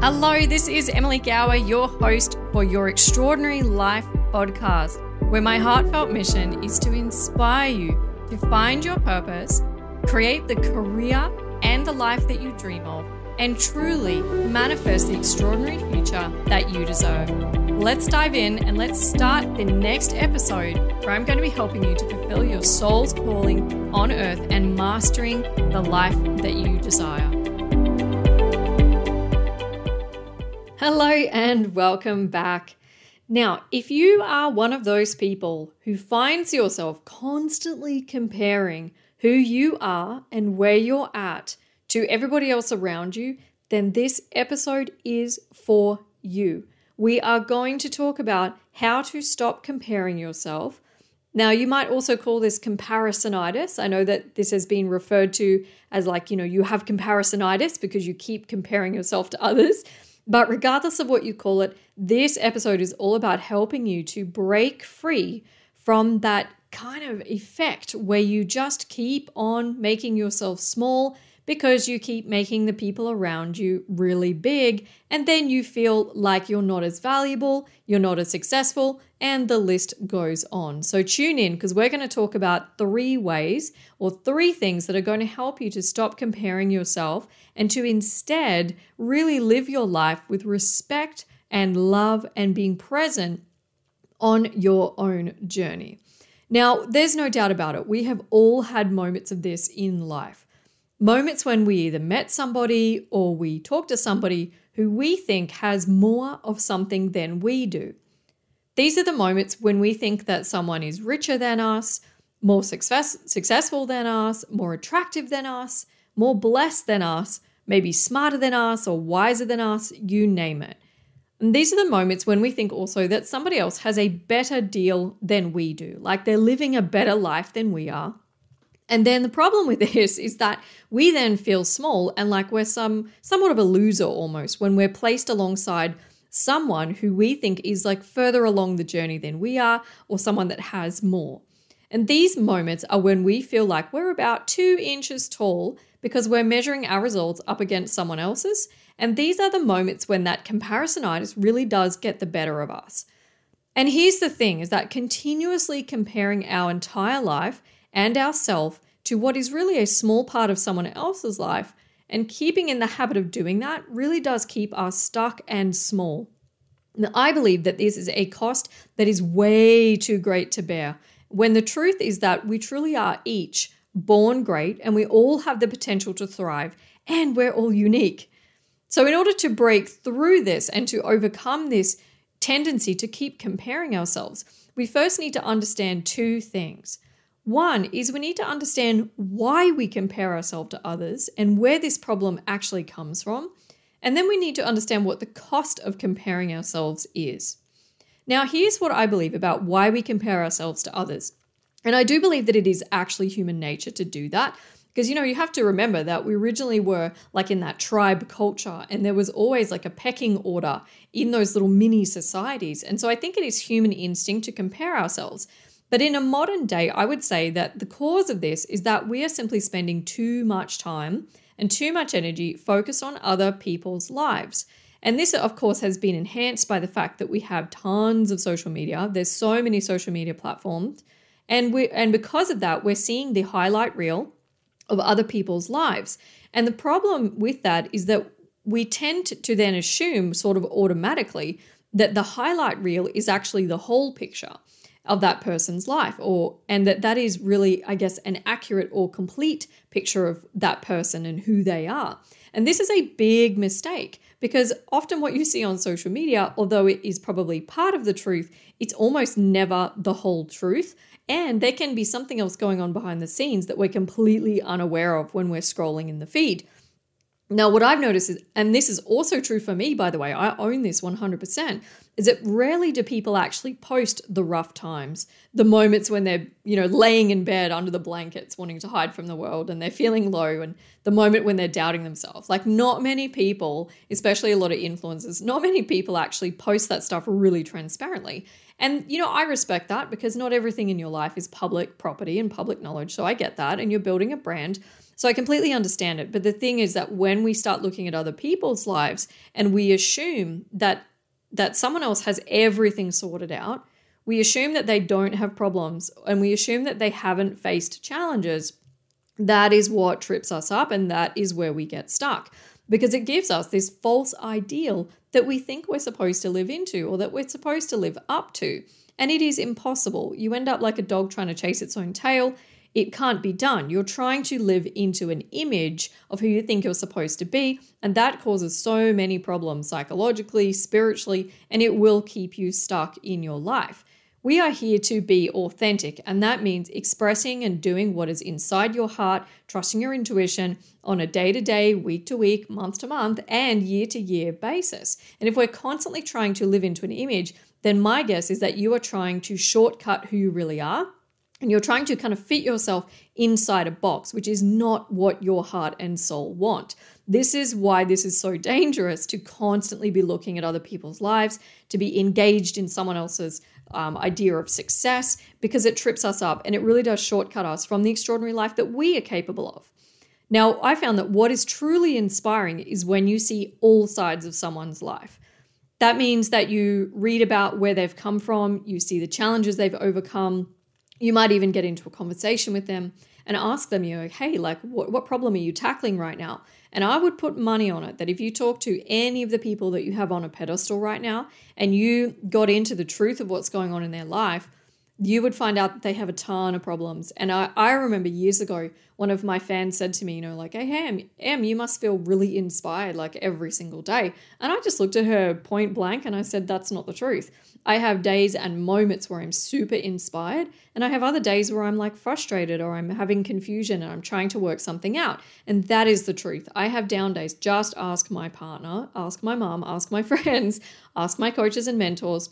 Hello, this is Emily Gowor, your host for Your Extraordinary Life podcast, where my heartfelt mission is to inspire you to find your purpose, create the career and the life that you dream of, and truly manifest the extraordinary future that you deserve. Let's dive in and let's start the next episode where I'm going to be helping you to fulfill your soul's calling on earth and mastering the life that you desire. Hello and welcome back. Now, if you are one of those people who finds yourself constantly comparing who you are and where you're at to everybody else around you, then this episode is for you. We are going to talk about how to stop comparing yourself. Now, you might also call this comparisonitis. I know that this has been referred to as like, you know, you have comparisonitis because you keep comparing yourself to others. But regardless of what you call it, this episode is all about helping you to break free from that kind of effect where you just keep on making yourself small because you keep making the people around you really big, and then you feel like you're not as valuable, you're not as successful, and the list goes on. So tune in because we're going to talk about three ways or three things that are going to help you to stop comparing yourself and to instead really live your life with respect and love and being present on your own journey. Now, there's no doubt about it. We have all had moments of this in life. Moments when we either met somebody or we talked to somebody who we think has more of something than we do. These are the moments when we think that someone is richer than us, more success, successful than us, more attractive than us, more blessed than us, maybe smarter than us or wiser than us, you name it. And these are the moments when we think also that somebody else has a better deal than we do, like they're living a better life than we are, and then the problem with this is that we then feel small and like we're some somewhat of a loser almost when we're placed alongside someone who we think is like further along the journey than we are or someone that has more. And these moments are when we feel like we're about two inches tall because we're measuring our results up against someone else's. And these are the moments when that comparisonitis really does get the better of us. And here's the thing is that continuously comparing our entire life and ourself to what is really a small part of someone else's life, and keeping in the habit of doing that really does keep us stuck and small. Now, I believe that this is a cost that is way too great to bear, when the truth is that we truly are each born great and we all have the potential to thrive, and we're all unique. So, in order to break through this and to overcome this tendency to keep comparing ourselves, we first need to understand two things. One is we need to understand why we compare ourselves to others and where this problem actually comes from. And then we need to understand what the cost of comparing ourselves is. Now, here's what I believe about why we compare ourselves to others. And I do believe that it is actually human nature to do that. Because, you know, you have to remember that we originally were like in that tribe culture, and there was always like a pecking order in those little mini societies. And so I think it is human instinct to compare ourselves. But in a modern day, I would say that the cause of this is that we are simply spending too much time and too much energy focused on other people's lives. And this, of course, has been enhanced by the fact that we have tons of social media. There's so many social media platforms. And we and because of that, we're seeing the highlight reel of other people's lives. And the problem with that is that we tend to then assume sort of automatically that the highlight reel is actually the whole picture of that person's life or and that that is really i guess an accurate or complete picture of that person and who they are. And this is a big mistake because often what you see on social media although it is probably part of the truth it's almost never the whole truth. And there can be something else going on behind the scenes that we're completely unaware of when we're scrolling in the feed now, what I've noticed is, and this is also true for me, by the way, I own this 100%, is that rarely do people actually post the rough times, the moments when they're, you know, laying in bed under the blankets, wanting to hide from the world and they're feeling low, and the moment when they're doubting themselves. Like, not many people, especially a lot of influencers, not many people actually post that stuff really transparently. And, you know, I respect that because not everything in your life is public property and public knowledge. So I get that. And you're building a brand. So I completely understand it. But the thing is that when we start looking at other people's lives and we assume that that someone else has everything sorted out, we assume that they don't have problems and we assume that they haven't faced challenges. That is what trips us up and that is where we get stuck because it gives us this false ideal that we think we're supposed to live into or that we're supposed to live up to. And it is impossible. You end up like a dog trying to chase its own tail. It can't be done. You're trying to live into an image of who you think you're supposed to be, and that causes so many problems psychologically, spiritually, and it will keep you stuck in your life. We are here to be authentic, and that means expressing and doing what is inside your heart, trusting your intuition on a day to day, week to week, month to month, and year to year basis. And if we're constantly trying to live into an image, then my guess is that you are trying to shortcut who you really are and you're trying to kind of fit yourself inside a box, which is not what your heart and soul want. This is why this is so dangerous to constantly be looking at other people's lives, to be engaged in someone else's um, idea of success, because it trips us up and it really does shortcut us from the extraordinary life that we are capable of. Now, I found that what is truly inspiring is when you see all sides of someone's life. That means that you read about where they've come from, you see the challenges they've overcome you might even get into a conversation with them and ask them, you know, hey, like, what, what problem are you tackling right now? And I would put money on it that if you talk to any of the people that you have on a pedestal right now and you got into the truth of what's going on in their life, you would find out that they have a ton of problems. And I, I remember years ago, one of my fans said to me, you know, like, hey, Em, Em, you must feel really inspired like every single day. And I just looked at her point blank and I said, that's not the truth. I have days and moments where I'm super inspired, and I have other days where I'm like frustrated or I'm having confusion and I'm trying to work something out. And that is the truth. I have down days. Just ask my partner, ask my mom, ask my friends, ask my coaches and mentors.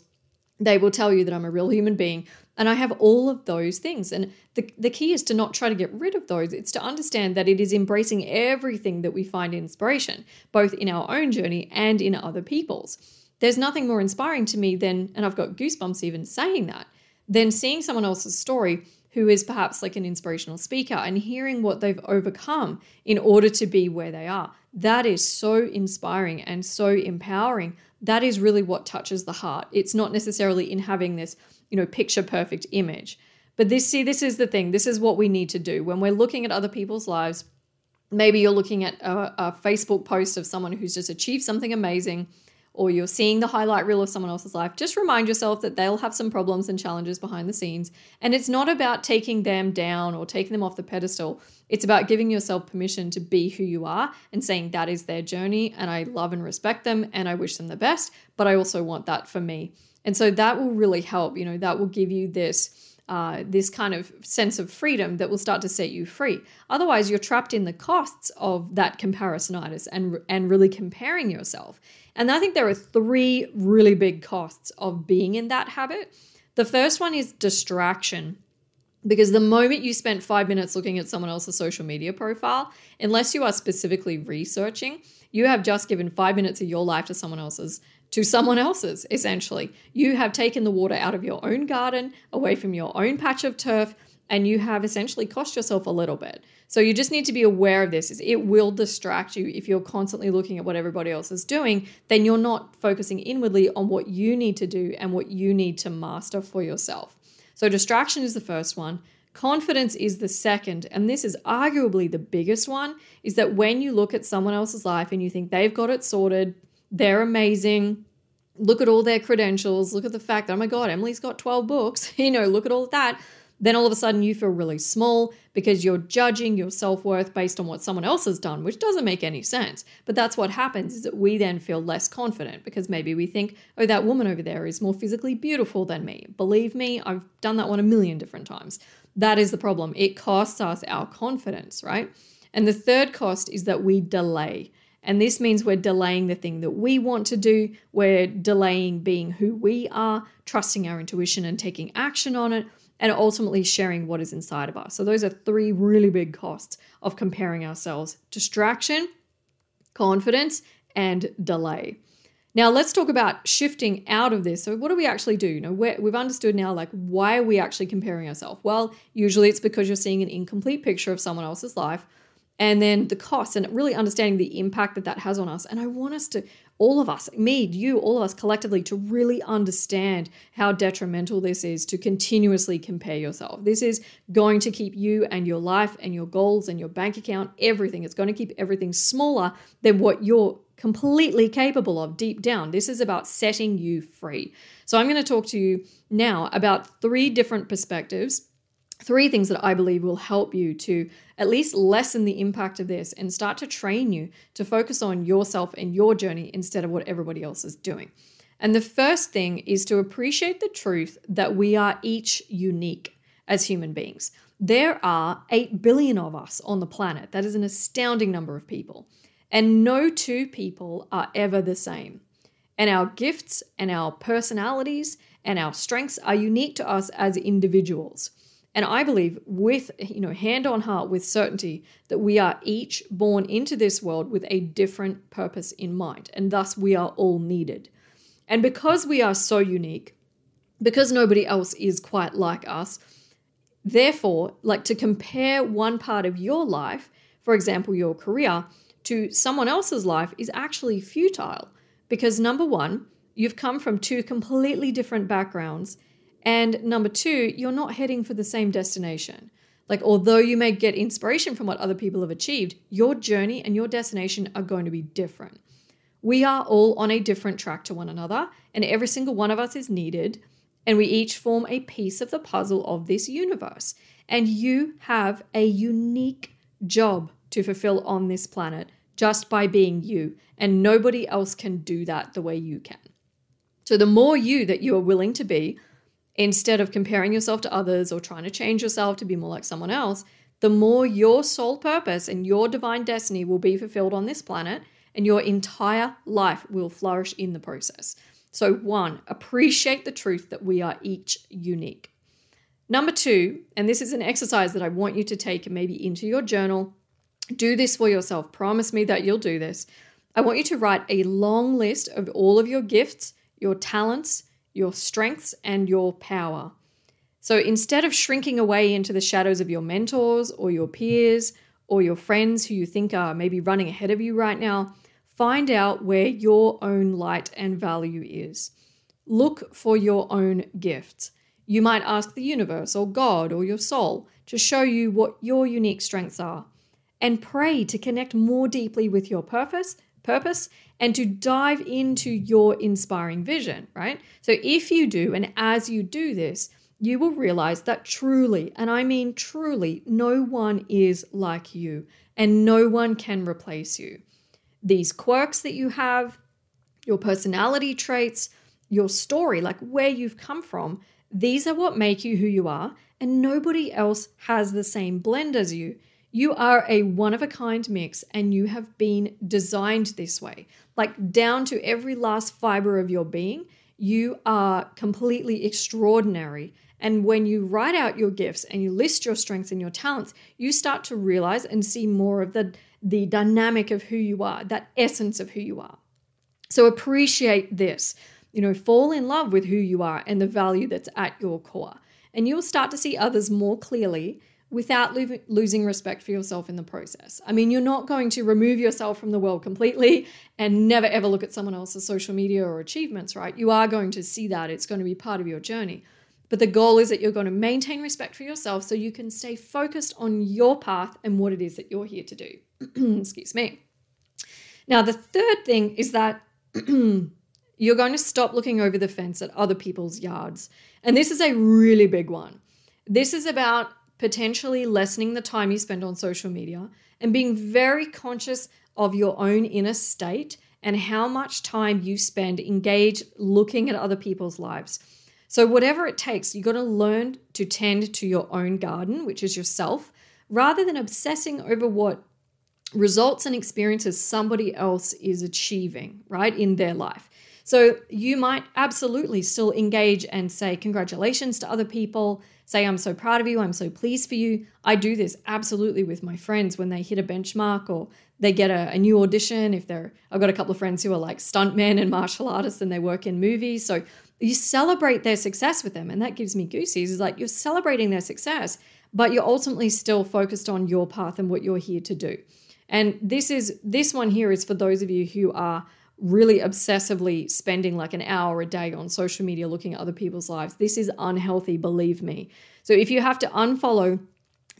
They will tell you that I'm a real human being and I have all of those things. And the, the key is to not try to get rid of those. It's to understand that it is embracing everything that we find inspiration, both in our own journey and in other people's. There's nothing more inspiring to me than, and I've got goosebumps even saying that, than seeing someone else's story who is perhaps like an inspirational speaker and hearing what they've overcome in order to be where they are. That is so inspiring and so empowering. That is really what touches the heart. It's not necessarily in having this, you know, picture perfect image. But this see this is the thing. This is what we need to do when we're looking at other people's lives. Maybe you're looking at a, a Facebook post of someone who's just achieved something amazing or you're seeing the highlight reel of someone else's life, just remind yourself that they'll have some problems and challenges behind the scenes. And it's not about taking them down or taking them off the pedestal. It's about giving yourself permission to be who you are and saying that is their journey. And I love and respect them and I wish them the best, but I also want that for me. And so that will really help. You know, that will give you this. Uh, this kind of sense of freedom that will start to set you free. Otherwise, you're trapped in the costs of that comparisonitis and and really comparing yourself. And I think there are three really big costs of being in that habit. The first one is distraction. Because the moment you spent five minutes looking at someone else's social media profile, unless you are specifically researching, you have just given five minutes of your life to someone else's, to someone else's, essentially. You have taken the water out of your own garden, away from your own patch of turf, and you have essentially cost yourself a little bit. So you just need to be aware of this. It will distract you if you're constantly looking at what everybody else is doing, then you're not focusing inwardly on what you need to do and what you need to master for yourself. So distraction is the first one. Confidence is the second, and this is arguably the biggest one is that when you look at someone else's life and you think they've got it sorted, they're amazing, look at all their credentials, look at the fact that, oh my God, Emily's got 12 books, you know, look at all of that. Then all of a sudden you feel really small because you're judging your self-worth based on what someone else has done which doesn't make any sense. But that's what happens is that we then feel less confident because maybe we think oh that woman over there is more physically beautiful than me. Believe me i've done that one a million different times. That is the problem. It costs us our confidence right? And the third cost is that we delay and this means we're delaying the thing that we want to do. We're delaying being who we are, trusting our intuition and taking action on it and ultimately sharing what is inside of us. So, those are three really big costs of comparing ourselves distraction, confidence, and delay. Now, let's talk about shifting out of this. So, what do we actually do? You know, we've understood now, like, why are we actually comparing ourselves? Well, usually it's because you're seeing an incomplete picture of someone else's life. And then the costs and really understanding the impact that that has on us. And I want us to, all of us, me, you, all of us collectively, to really understand how detrimental this is to continuously compare yourself. This is going to keep you and your life and your goals and your bank account, everything. It's going to keep everything smaller than what you're completely capable of deep down. This is about setting you free. So I'm going to talk to you now about three different perspectives three things that I believe will help you to at least lessen the impact of this and start to train you to focus on yourself and your journey instead of what everybody else is doing. And the first thing is to appreciate the truth that we are each unique as human beings. There are 8 billion of us on the planet. That is an astounding number of people. And no two people are ever the same. And our gifts and our personalities and our strengths are unique to us as individuals. And I believe with, you know, hand on heart, with certainty, that we are each born into this world with a different purpose in mind. And thus we are all needed. And because we are so unique, because nobody else is quite like us, therefore, like to compare one part of your life, for example, your career, to someone else's life is actually futile. Because number one, you've come from two completely different backgrounds and number two, you're not heading for the same destination. Like, although you may get inspiration from what other people have achieved, your journey and your destination are going to be different. We are all on a different track to one another, and every single one of us is needed, and we each form a piece of the puzzle of this universe. And you have a unique job to fulfill on this planet just by being you, and nobody else can do that the way you can. So, the more you that you are willing to be, instead of comparing yourself to others or trying to change yourself to be more like someone else, the more your soul purpose and your divine destiny will be fulfilled on this planet, and your entire life will flourish in the process. So, one, appreciate the truth that we are each unique. Number two, and this is an exercise that I want you to take maybe into your journal. Do this for yourself. Promise me that you'll do this. I want you to write a long list of all of your gifts, your talents, your strengths, and your power. So instead of shrinking away into the shadows of your mentors or your peers or your friends who you think are maybe running ahead of you right now, find out where your own light and value is. Look for your own gifts. You might ask the universe or God or your soul to show you what your unique strengths are. And pray to connect more deeply with your purpose purpose and to dive into your inspiring vision, right? So if you do, and as you do this, you will realize that truly, and I mean truly, no one is like you and no one can replace you. These quirks that you have, your personality traits, your story, like where you've come from, these are what make you who you are, and nobody else has the same blend as you. You are a one of a kind mix and you have been designed this way. Like down to every last fiber of your being, you are completely extraordinary. And when you write out your gifts and you list your strengths and your talents, you start to realize and see more of the, the dynamic of who you are, that essence of who you are. So appreciate this. You know, fall in love with who you are and the value that's at your core. And you'll start to see others more clearly without lo- losing respect for yourself in the process. I mean, you're not going to remove yourself from the world completely and never ever look at someone else's social media or achievements, right? You are going to see that, it's going to be part of your journey. But the goal is that you're going to maintain respect for yourself so you can stay focused on your path and what it is that you're here to do. Excuse me. Now, the third thing is that you're going to stop looking over the fence at other people's yards. And this is a really big one. This is about potentially lessening the time you spend on social media, and being very conscious of your own inner state and how much time you spend engaged looking at other people's lives. So, whatever it takes, you've got to learn to tend to your own garden, which is yourself, rather than obsessing over what results and experiences somebody else is achieving, right, in their life. So, you might absolutely still engage and say congratulations to other people, say, I'm so proud of you, I'm so pleased for you. I do this absolutely with my friends when they hit a benchmark or they get a, a new audition. If they're, I've got a couple of friends who are like stuntmen and martial artists and they work in movies. So you celebrate their success with them. And that gives me goosies. Is like you're celebrating their success, but you're ultimately still focused on your path and what you're here to do. And this is this one here is for those of you who are really obsessively spending like an hour a day on social media looking at other people's lives. This is unhealthy, believe me. So if you have to unfollow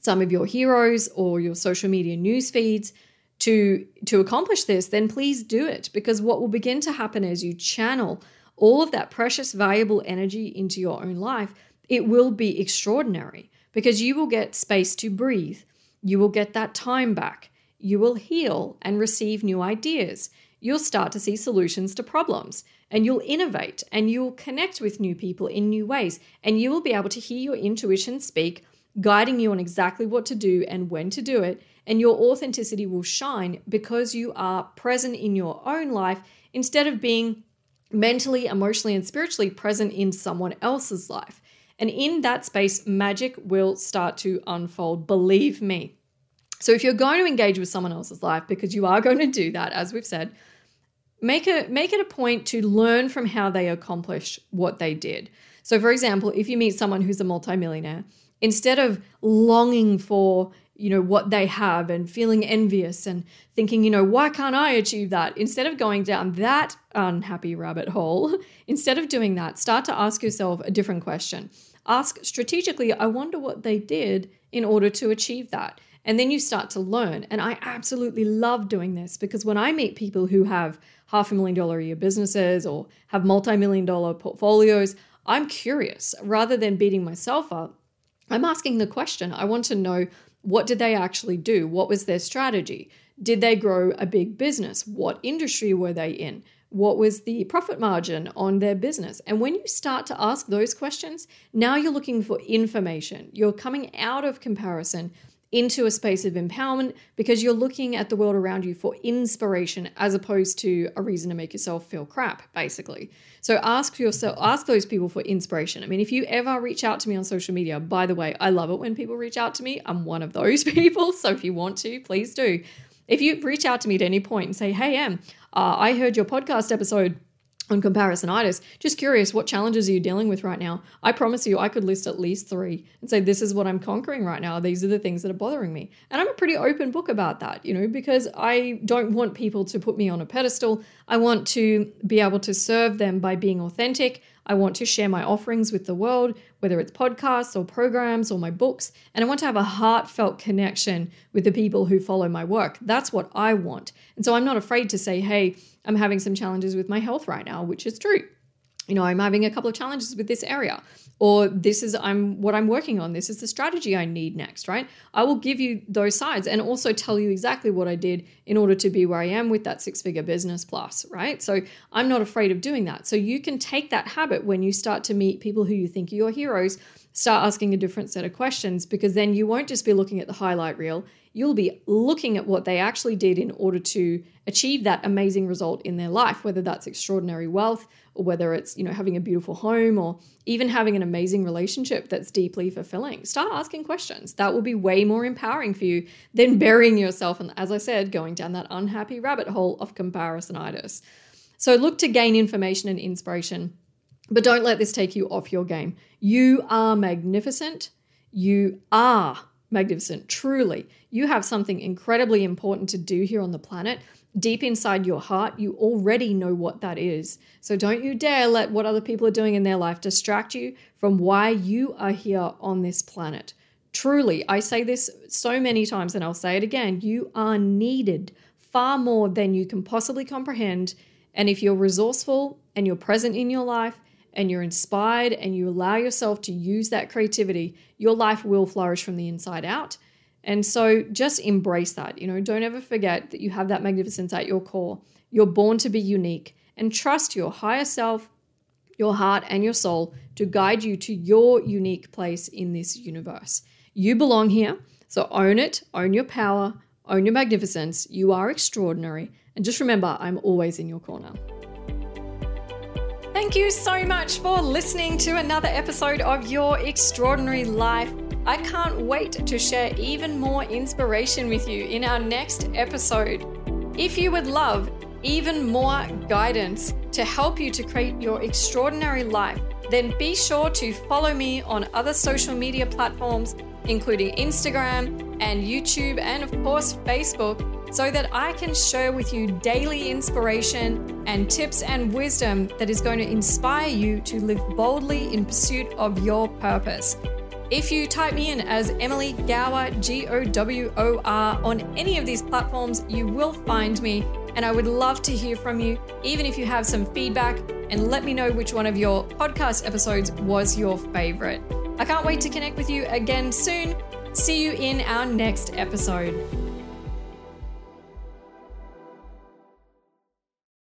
some of your heroes or your social media news feeds to to accomplish this, then please do it because what will begin to happen as you channel all of that precious valuable energy into your own life, it will be extraordinary because you will get space to breathe. You will get that time back. You will heal and receive new ideas you'll start to see solutions to problems and you'll innovate and you'll connect with new people in new ways and you will be able to hear your intuition speak, guiding you on exactly what to do and when to do it. And your authenticity will shine because you are present in your own life instead of being mentally, emotionally, and spiritually present in someone else's life. And in that space, magic will start to unfold. Believe me. So if you're going to engage with someone else's life, because you are going to do that, as we've said, make it make it a point to learn from how they accomplish what they did. So for example, if you meet someone who's a multimillionaire, instead of longing for you know what they have and feeling envious and thinking you know why can't i achieve that? Instead of going down that unhappy rabbit hole instead of doing that start to ask yourself a different question. Ask strategically i wonder what they did in order to achieve that and then you start to learn. And I absolutely love doing this because when I meet people who have half a million dollar a year businesses or have multi million dollar portfolios, I'm curious rather than beating myself up. I'm asking the question. I want to know what did they actually do? What was their strategy? Did they grow a big business? What industry were they in? What was the profit margin on their business? And when you start to ask those questions, now you're looking for information. You're coming out of comparison into a space of empowerment because you're looking at the world around you for inspiration as opposed to a reason to make yourself feel crap basically. So ask yourself ask those people for inspiration. I mean if you ever reach out to me on social media by the way i love it when people reach out to me. I'm one of those people so if you want to please do. If you reach out to me at any point and say hey em uh, i heard your podcast episode on comparisonitis. Just curious, what challenges are you dealing with right now? I promise you, I could list at least three and say, this is what I'm conquering right now. These are the things that are bothering me. And I'm a pretty open book about that, you know, because I don't want people to put me on a pedestal. I want to be able to serve them by being authentic. I want to share my offerings with the world, whether it's podcasts or programs or my books. And I want to have a heartfelt connection with the people who follow my work. That's what I want. And so I'm not afraid to say, hey, I'm having some challenges with my health right now, which is true. You know, I'm having a couple of challenges with this area or this is I'm what I'm working on. This is the strategy I need next, right? I will give you those sides and also tell you exactly what I did in order to be where I am with that six-figure business plus, right? So I'm not afraid of doing that. So you can take that habit when you start to meet people who you think are your heroes, start asking a different set of questions because then you won't just be looking at the highlight reel you'll be looking at what they actually did in order to achieve that amazing result in their life whether that's extraordinary wealth or whether it's you know having a beautiful home or even having an amazing relationship that's deeply fulfilling. Start asking questions. That will be way more empowering for you than burying yourself and as i said going down that unhappy rabbit hole of comparisonitis. So look to gain information and inspiration but don't let this take you off your game. You are magnificent. You are magnificent. Truly, you have something incredibly important to do here on the planet. Deep inside your heart, you already know what that is. So don't you dare let what other people are doing in their life distract you from why you are here on this planet. Truly, I say this so many times and I'll say it again you are needed far more than you can possibly comprehend. And if you're resourceful and you're present in your life, and you're inspired and you allow yourself to use that creativity, your life will flourish from the inside out. And so just embrace that. You know, don't ever forget that you have that magnificence at your core. You're born to be unique and trust your higher self, your heart, and your soul to guide you to your unique place in this universe. You belong here. So own it, own your power, own your magnificence. You are extraordinary. And just remember, I'm always in your corner. Thank you so much for listening to another episode of Your Extraordinary Life. I can't wait to share even more inspiration with you in our next episode. If you would love even more guidance to help you to create your extraordinary life, then be sure to follow me on other social media platforms including Instagram and YouTube, and of course, Facebook, so that I can share with you daily inspiration and tips and wisdom that is going to inspire you to live boldly in pursuit of your purpose. If you type me in as Emily Gowor, G O W O R, on any of these platforms, you will find me. And I would love to hear from you, even if you have some feedback, and let me know which one of your podcast episodes was your favorite. I can't wait to connect with you again soon. See you in our next episode.